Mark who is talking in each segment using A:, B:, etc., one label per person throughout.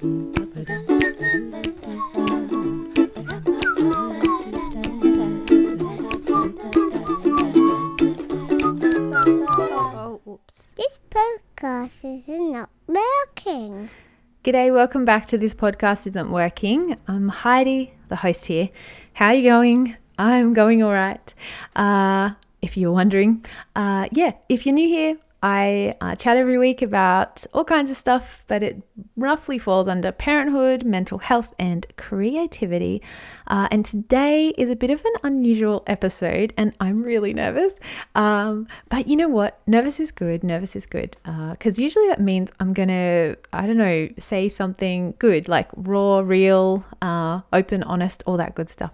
A: Oh, oops.
B: This podcast is not working.
A: G'day, welcome back to This Podcast Isn't Working. I'm Heidi, the host here. How are you going? I'm going all right. Uh, if you're wondering, uh, yeah, if you're new here, I uh, chat every week about all kinds of stuff, but it roughly falls under parenthood, mental health, and creativity. Uh, and today is a bit of an unusual episode, and I'm really nervous. Um, but you know what? Nervous is good. Nervous is good. Because usually that means I'm going to, I don't know, say something good, like raw, real, uh, open, honest, all that good stuff.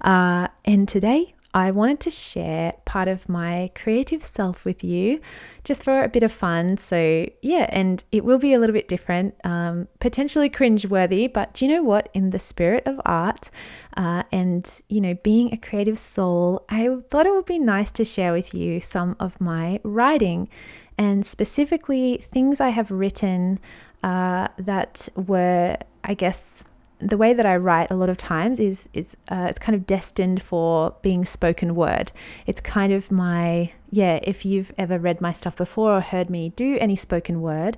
A: Uh, and today, I wanted to share part of my creative self with you just for a bit of fun. So, yeah, and it will be a little bit different, um, potentially cringe worthy, but do you know what? In the spirit of art uh, and, you know, being a creative soul, I thought it would be nice to share with you some of my writing and specifically things I have written uh, that were, I guess, the way that I write a lot of times is is uh, it's kind of destined for being spoken word. It's kind of my yeah. If you've ever read my stuff before or heard me do any spoken word,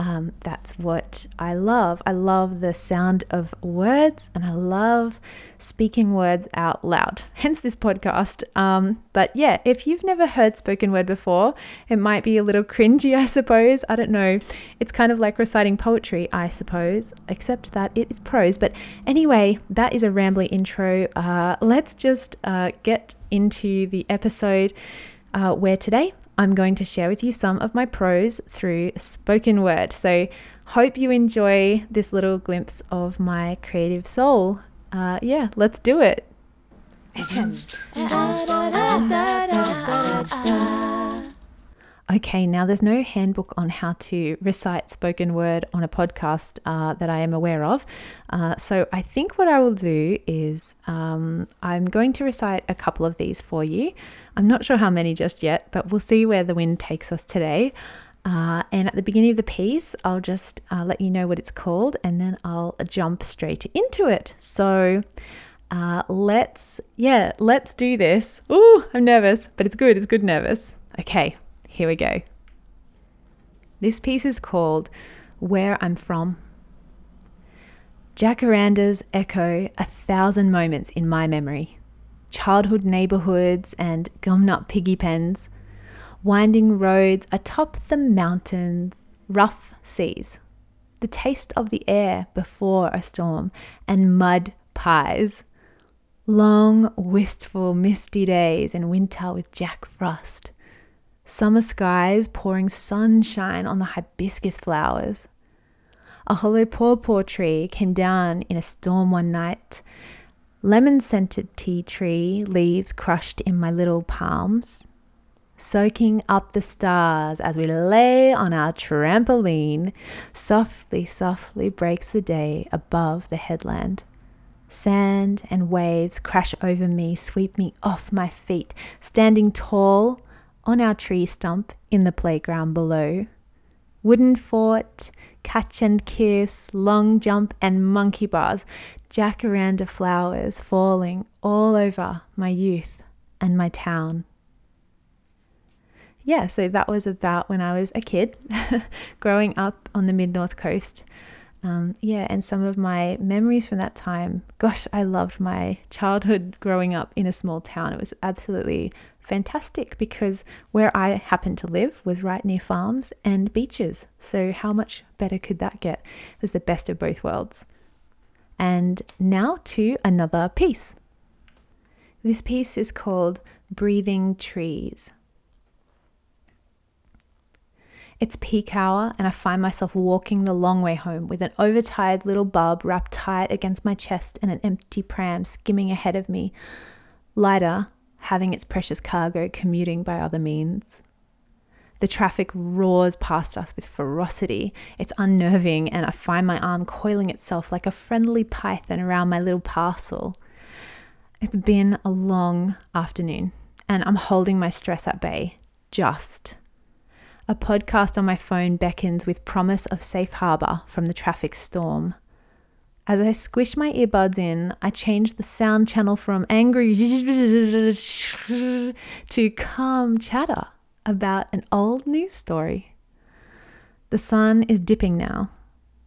A: um, that's what I love. I love the sound of words and I love speaking words out loud. Hence this podcast. Um, but yeah, if you've never heard spoken word before, it might be a little cringy, I suppose. I don't know. It's kind of like reciting poetry, I suppose, except that it is prose. But anyway, that is a rambly intro. Uh, let's just uh, get into the episode uh, where today I'm going to share with you some of my prose through spoken word. So, hope you enjoy this little glimpse of my creative soul. Uh, yeah, let's do it. Okay, now there's no handbook on how to recite spoken word on a podcast uh, that I am aware of. Uh, so I think what I will do is um, I'm going to recite a couple of these for you. I'm not sure how many just yet, but we'll see where the wind takes us today. Uh, and at the beginning of the piece, I'll just uh, let you know what it's called and then I'll jump straight into it. So uh, let's, yeah, let's do this. Ooh, I'm nervous, but it's good. It's good nervous. Okay, here we go. This piece is called Where I'm From. Jacarandas echo a thousand moments in my memory childhood neighborhoods and gumnut piggy pens, winding roads atop the mountains, rough seas, the taste of the air before a storm, and mud pies. Long, wistful, misty days in winter with Jack Frost. Summer skies pouring sunshine on the hibiscus flowers. A hollow pawpaw tree came down in a storm one night. Lemon scented tea tree leaves crushed in my little palms. Soaking up the stars as we lay on our trampoline, softly, softly breaks the day above the headland. Sand and waves crash over me, sweep me off my feet, standing tall on our tree stump in the playground below. Wooden fort, catch and kiss, long jump, and monkey bars, jacaranda flowers falling all over my youth and my town. Yeah, so that was about when I was a kid growing up on the mid north coast. Um, yeah, and some of my memories from that time. Gosh, I loved my childhood growing up in a small town. It was absolutely fantastic because where I happened to live was right near farms and beaches. So, how much better could that get? It was the best of both worlds. And now to another piece. This piece is called Breathing Trees. It's peak hour, and I find myself walking the long way home with an overtired little bub wrapped tight against my chest and an empty pram skimming ahead of me, lighter, having its precious cargo commuting by other means. The traffic roars past us with ferocity. It's unnerving, and I find my arm coiling itself like a friendly python around my little parcel. It's been a long afternoon, and I'm holding my stress at bay, just A podcast on my phone beckons with promise of safe harbour from the traffic storm. As I squish my earbuds in, I change the sound channel from angry to calm chatter about an old news story. The sun is dipping now.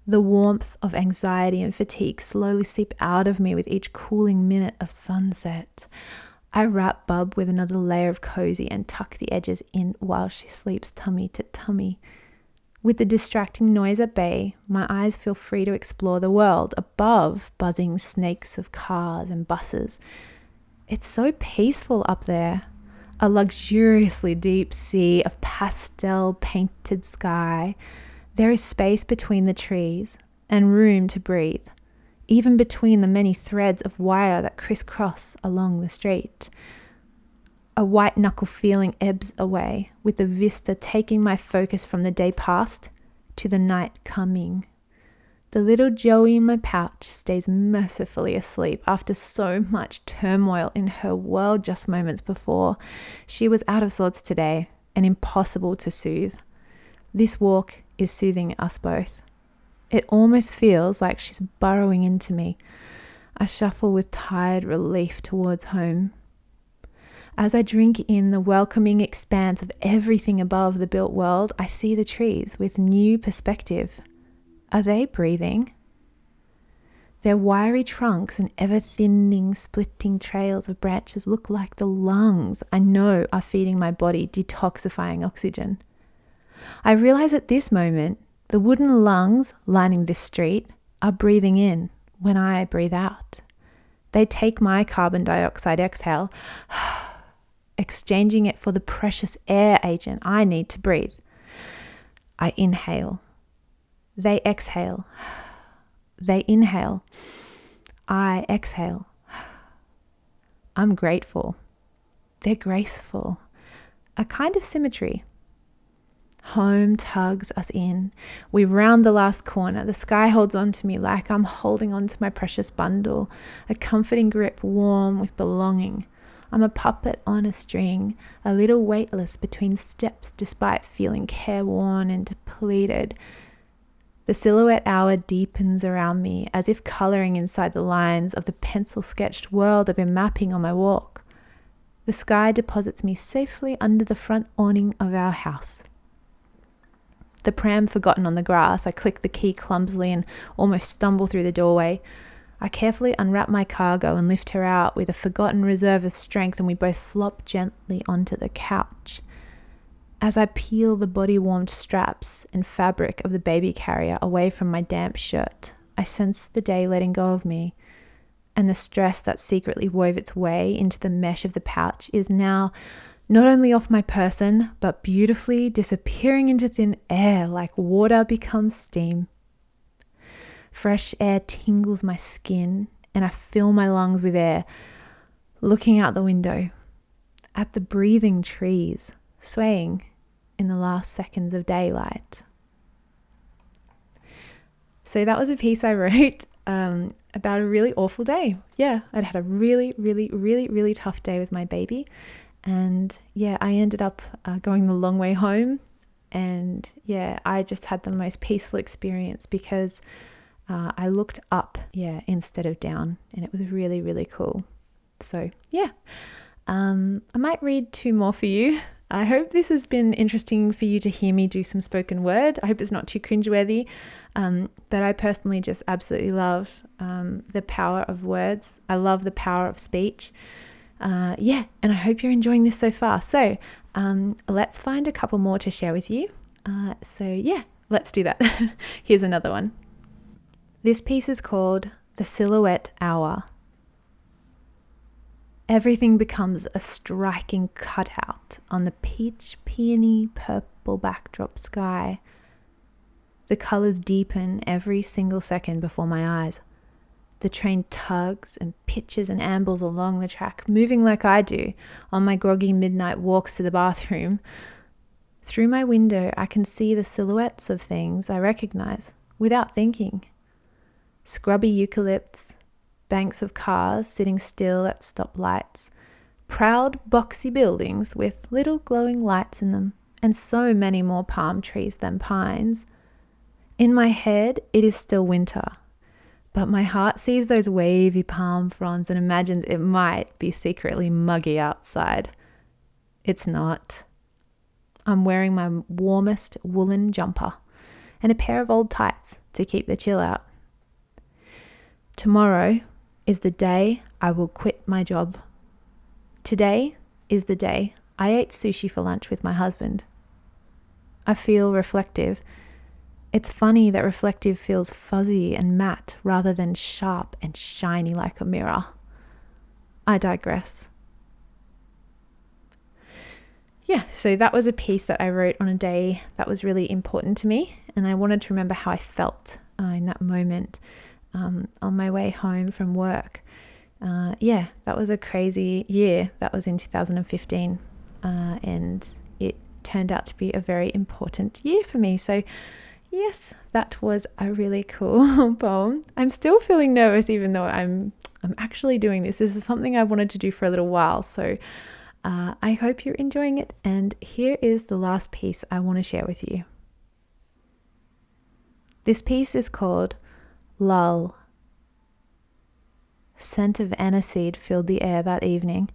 A: The warmth of anxiety and fatigue slowly seep out of me with each cooling minute of sunset. I wrap Bub with another layer of cozy and tuck the edges in while she sleeps tummy to tummy. With the distracting noise at bay, my eyes feel free to explore the world above buzzing snakes of cars and buses. It's so peaceful up there. A luxuriously deep sea of pastel painted sky. There is space between the trees and room to breathe, even between the many threads of wire that crisscross along the street. A white knuckle feeling ebbs away, with the vista taking my focus from the day past to the night coming. The little Joey in my pouch stays mercifully asleep after so much turmoil in her world just moments before. She was out of sorts today and impossible to soothe. This walk is soothing us both. It almost feels like she's burrowing into me. I shuffle with tired relief towards home. As I drink in the welcoming expanse of everything above the built world, I see the trees with new perspective. Are they breathing? Their wiry trunks and ever thinning, splitting trails of branches look like the lungs I know are feeding my body detoxifying oxygen. I realize at this moment the wooden lungs lining this street are breathing in when I breathe out. They take my carbon dioxide exhale exchanging it for the precious air agent I need to breathe. I inhale. They exhale. They inhale. I exhale. I'm grateful. They're graceful. A kind of symmetry. Home tugs us in. We round the last corner. The sky holds on to me like I'm holding on to my precious bundle, a comforting grip warm with belonging. I'm a puppet on a string, a little weightless between steps despite feeling careworn and depleted. The silhouette hour deepens around me as if colouring inside the lines of the pencil sketched world I've been mapping on my walk. The sky deposits me safely under the front awning of our house. The pram forgotten on the grass, I click the key clumsily and almost stumble through the doorway. I carefully unwrap my cargo and lift her out with a forgotten reserve of strength, and we both flop gently onto the couch. As I peel the body warmed straps and fabric of the baby carrier away from my damp shirt, I sense the day letting go of me, and the stress that secretly wove its way into the mesh of the pouch is now not only off my person, but beautifully disappearing into thin air like water becomes steam. Fresh air tingles my skin, and I fill my lungs with air, looking out the window at the breathing trees swaying in the last seconds of daylight. So that was a piece I wrote um, about a really awful day. Yeah, I'd had a really, really, really, really tough day with my baby. And yeah, I ended up uh, going the long way home. And yeah, I just had the most peaceful experience because uh, I looked up, yeah, instead of down, and it was really, really cool. So, yeah, um, I might read two more for you. I hope this has been interesting for you to hear me do some spoken word. I hope it's not too cringeworthy, um, but I personally just absolutely love um, the power of words. I love the power of speech. Uh, yeah, and I hope you're enjoying this so far. So, um, let's find a couple more to share with you. Uh, so, yeah, let's do that. Here's another one. This piece is called The Silhouette Hour. Everything becomes a striking cutout on the peach peony purple backdrop sky. The colours deepen every single second before my eyes. The train tugs and pitches and ambles along the track, moving like I do on my groggy midnight walks to the bathroom. Through my window, I can see the silhouettes of things I recognize without thinking scrubby eucalypts, banks of cars sitting still at stoplights, proud boxy buildings with little glowing lights in them, and so many more palm trees than pines. In my head, it is still winter, but my heart sees those wavy palm fronds and imagines it might be secretly muggy outside. It's not. I'm wearing my warmest woolen jumper and a pair of old tights to keep the chill out. Tomorrow is the day I will quit my job. Today is the day I ate sushi for lunch with my husband. I feel reflective. It's funny that reflective feels fuzzy and matte rather than sharp and shiny like a mirror. I digress. Yeah, so that was a piece that I wrote on a day that was really important to me, and I wanted to remember how I felt uh, in that moment um, on my way home from work. Uh, yeah, that was a crazy year. That was in 2015, uh, and it turned out to be a very important year for me. So, yes, that was a really cool poem. I'm still feeling nervous, even though I'm I'm actually doing this. This is something I wanted to do for a little while. So, uh, I hope you're enjoying it. And here is the last piece I want to share with you. This piece is called Lull. Scent of aniseed filled the air that evening,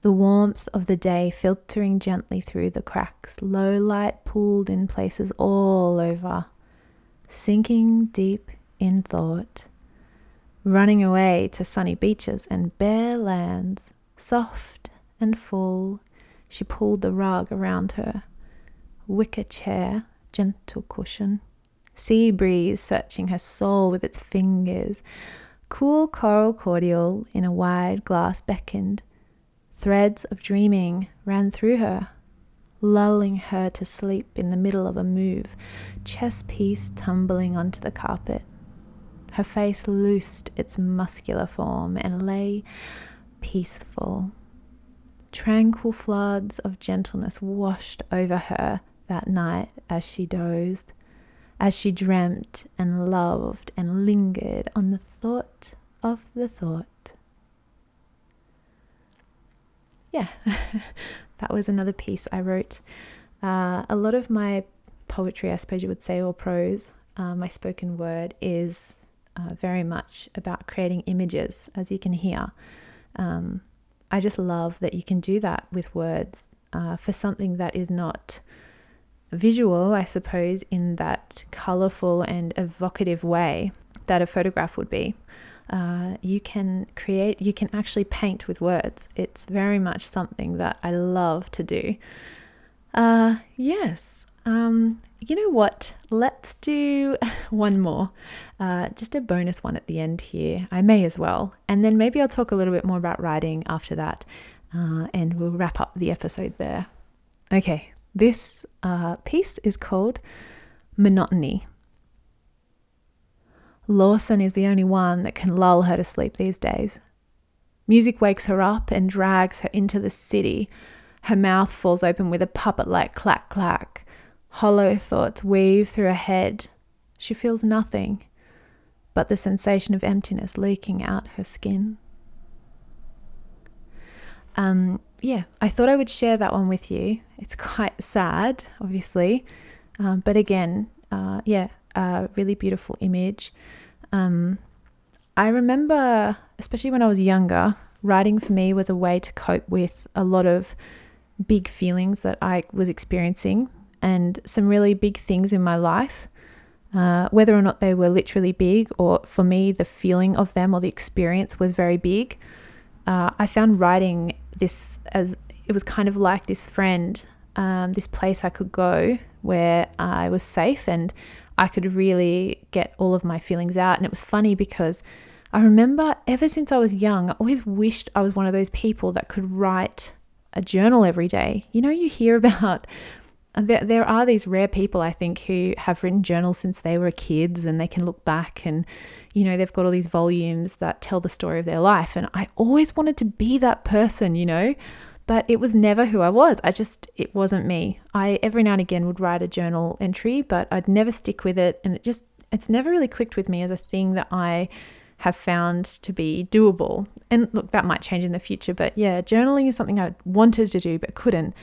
A: the warmth of the day filtering gently through the cracks, low light pooled in places all over, sinking deep in thought, running away to sunny beaches and bare lands, soft and full, she pulled the rug around her, wicker chair, gentle cushion sea breeze searching her soul with its fingers. Cool coral cordial in a wide glass beckoned. Threads of dreaming ran through her, lulling her to sleep in the middle of a move, chess piece tumbling onto the carpet. Her face loosed its muscular form and lay peaceful. Tranquil floods of gentleness washed over her that night as she dozed as she dreamt and loved and lingered on the thought of the thought. Yeah, that was another piece I wrote. Uh, a lot of my poetry, I suppose you would say, or prose, uh, my spoken word, is uh, very much about creating images, as you can hear. Um, I just love that you can do that with words uh, for something that is not visual, I suppose, in that colorful and evocative way that a photograph would be. Uh, you can create, you can actually paint with words. It's very much something that I love to do. Uh, yes. Um, you know what? Let's do one more, uh, just a bonus one at the end here. I may as well. And then maybe I'll talk a little bit more about writing after that, uh, and we'll wrap up the episode there. Okay, this uh, piece is called Monotony. Lawson is the only one that can lull her to sleep these days. Music wakes her up and drags her into the city. Her mouth falls open with a puppet like clack clack. Hollow thoughts weave through her head. She feels nothing but the sensation of emptiness leaking out her skin. Um, yeah, I thought I would share that one with you. It's quite sad, obviously, um, but again, uh, yeah, a really beautiful image. Um, I remember, especially when I was younger, writing for me was a way to cope with a lot of big feelings that I was experiencing and some really big things in my life. Uh, whether or not they were literally big, or for me, the feeling of them or the experience was very big uh, I found writing this as it was kind of like this friend, um, this place I could go where I was safe and I could really get all of my feelings out. And it was funny because I remember ever since I was young, I always wished I was one of those people that could write a journal every day. You know, you hear about there, there are these rare people, I think, who have written journals since they were kids and they can look back and, you know, they've got all these volumes that tell the story of their life. And I always wanted to be that person, you know, but it was never who I was. I just, it wasn't me. I every now and again would write a journal entry, but I'd never stick with it. And it just, it's never really clicked with me as a thing that I have found to be doable. And look, that might change in the future, but yeah, journaling is something I wanted to do but couldn't.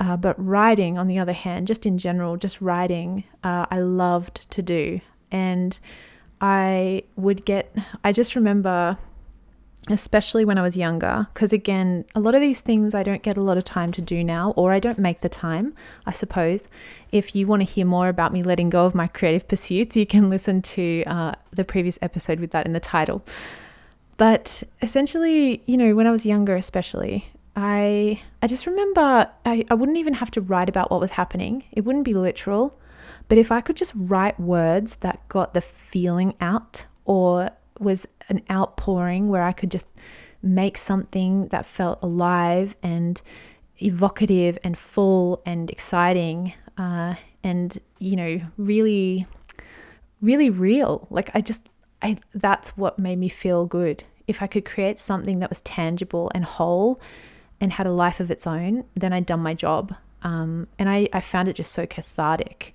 A: Uh, but writing, on the other hand, just in general, just writing, uh, I loved to do. And I would get, I just remember, especially when I was younger, because again, a lot of these things I don't get a lot of time to do now, or I don't make the time, I suppose. If you want to hear more about me letting go of my creative pursuits, you can listen to uh, the previous episode with that in the title. But essentially, you know, when I was younger, especially, I I just remember I, I wouldn't even have to write about what was happening. It wouldn't be literal. But if I could just write words that got the feeling out or was an outpouring where I could just make something that felt alive and evocative and full and exciting uh, and, you know, really, really real. Like I just, I, that's what made me feel good. If I could create something that was tangible and whole and had a life of its own, then I'd done my job. Um, and I, I found it just so cathartic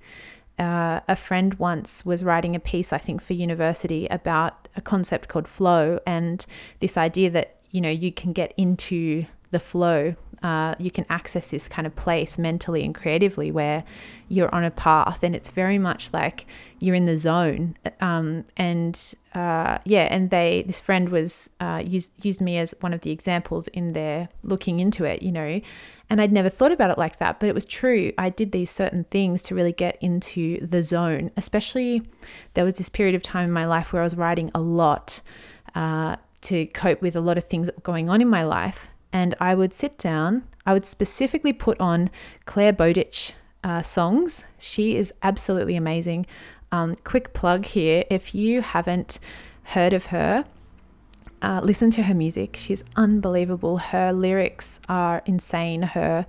A: uh, a friend once was writing a piece, I think, for university about a concept called flow and this idea that, you know, you can get into the flow. Uh, you can access this kind of place mentally and creatively where you're on a path and it's very much like you're in the zone. Um, and uh, yeah, and they, this friend was uh, used, used me as one of the examples in their looking into it, you know, and I'd never thought about it like that, but it was true. I did these certain things to really get into the zone, especially there was this period of time in my life where I was writing a lot uh, to cope with a lot of things going on in my life. And I would sit down, I would specifically put on Clare Bowditch uh, songs. She is absolutely amazing. Um, quick plug here if you haven't heard of her, uh, listen to her music. She's unbelievable. Her lyrics are insane. Her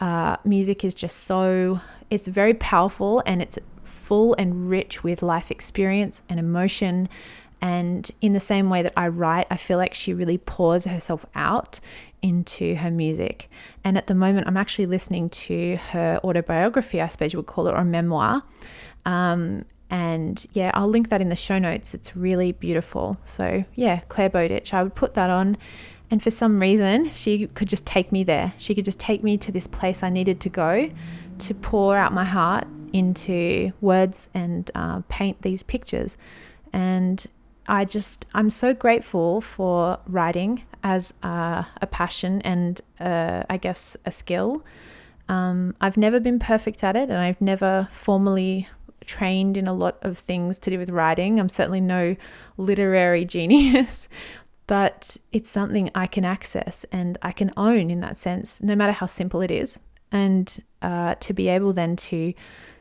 A: uh, music is just so, it's very powerful and it's full and rich with life experience and emotion. And in the same way that I write, I feel like she really pours herself out into her music. And at the moment, I'm actually listening to her autobiography, I suppose you would call it, or memoir. Um, and yeah, I'll link that in the show notes. It's really beautiful. So yeah, Clare Bowditch, I would put that on. And for some reason, she could just take me there. She could just take me to this place I needed to go to pour out my heart into words and uh, paint these pictures. And I just, I'm so grateful for writing as uh, a passion and uh, I guess a skill. Um, I've never been perfect at it and I've never formally trained in a lot of things to do with writing. I'm certainly no literary genius, but it's something I can access and I can own in that sense, no matter how simple it is. And uh, to be able then to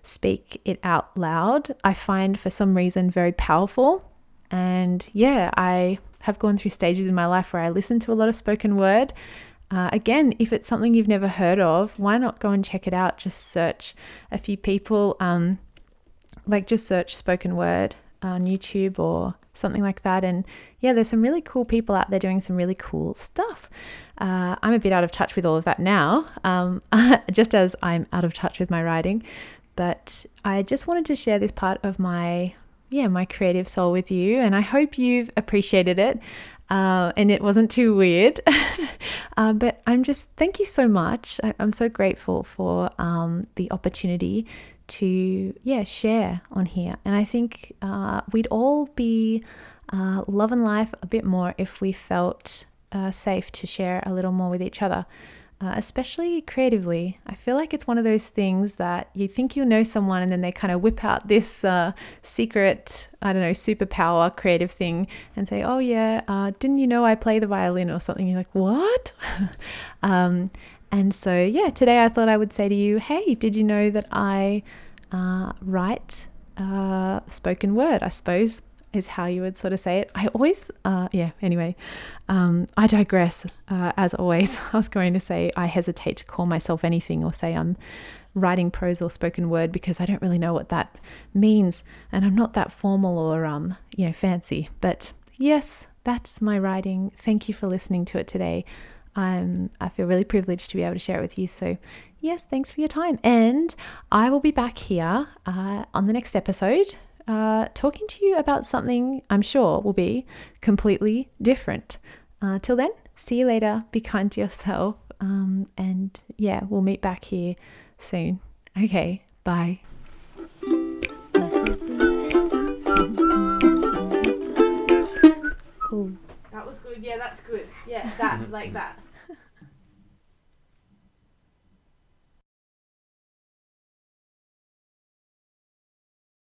A: speak it out loud, I find for some reason very powerful. And yeah, I have gone through stages in my life where I listen to a lot of spoken word. Uh, again, if it's something you've never heard of, why not go and check it out? Just search a few people. Um, like just search spoken word on YouTube or something like that. And yeah, there's some really cool people out there doing some really cool stuff. Uh, I'm a bit out of touch with all of that now, um, just as I'm out of touch with my writing. But I just wanted to share this part of my yeah my creative soul with you, and I hope you've appreciated it. Uh, and it wasn't too weird. uh, but I'm just, thank you so much. I, am so grateful for um, the opportunity to yeah share on here and i think uh, we'd all be uh, loving life a bit more if we felt uh, safe to share a little more with each other uh, especially creatively. I feel like it's one of those things that you think you know someone and then they kind of whip out this uh, secret i don't know superpower creative thing and say oh yeah uh, didn't you know i play the violin or something? You're like what? Um, and so, yeah, today I thought I would say to you, hey, did you know that I uh, write uh, spoken word, I suppose, is how you would sort of say it. I always, uh, yeah, anyway, um, I digress. Uh, as always, I was going to say I hesitate to call myself anything or say I'm writing prose or spoken word because I don't really know what that means. And I'm not that formal or, um, you know, fancy. But yes, that's my writing. Thank you for listening to it today. I'm, I feel really privileged to be able to share it with you. So, yes, thanks for your time. And I will be back here uh, on the next episode uh, talking to you about something I'm sure will be completely different. Uh, till then, see you later. Be kind to yourself. Um, and yeah, we'll meet back here soon. Okay, bye. Ooh. That was good. Yeah, that's good. Yeah, that, like that.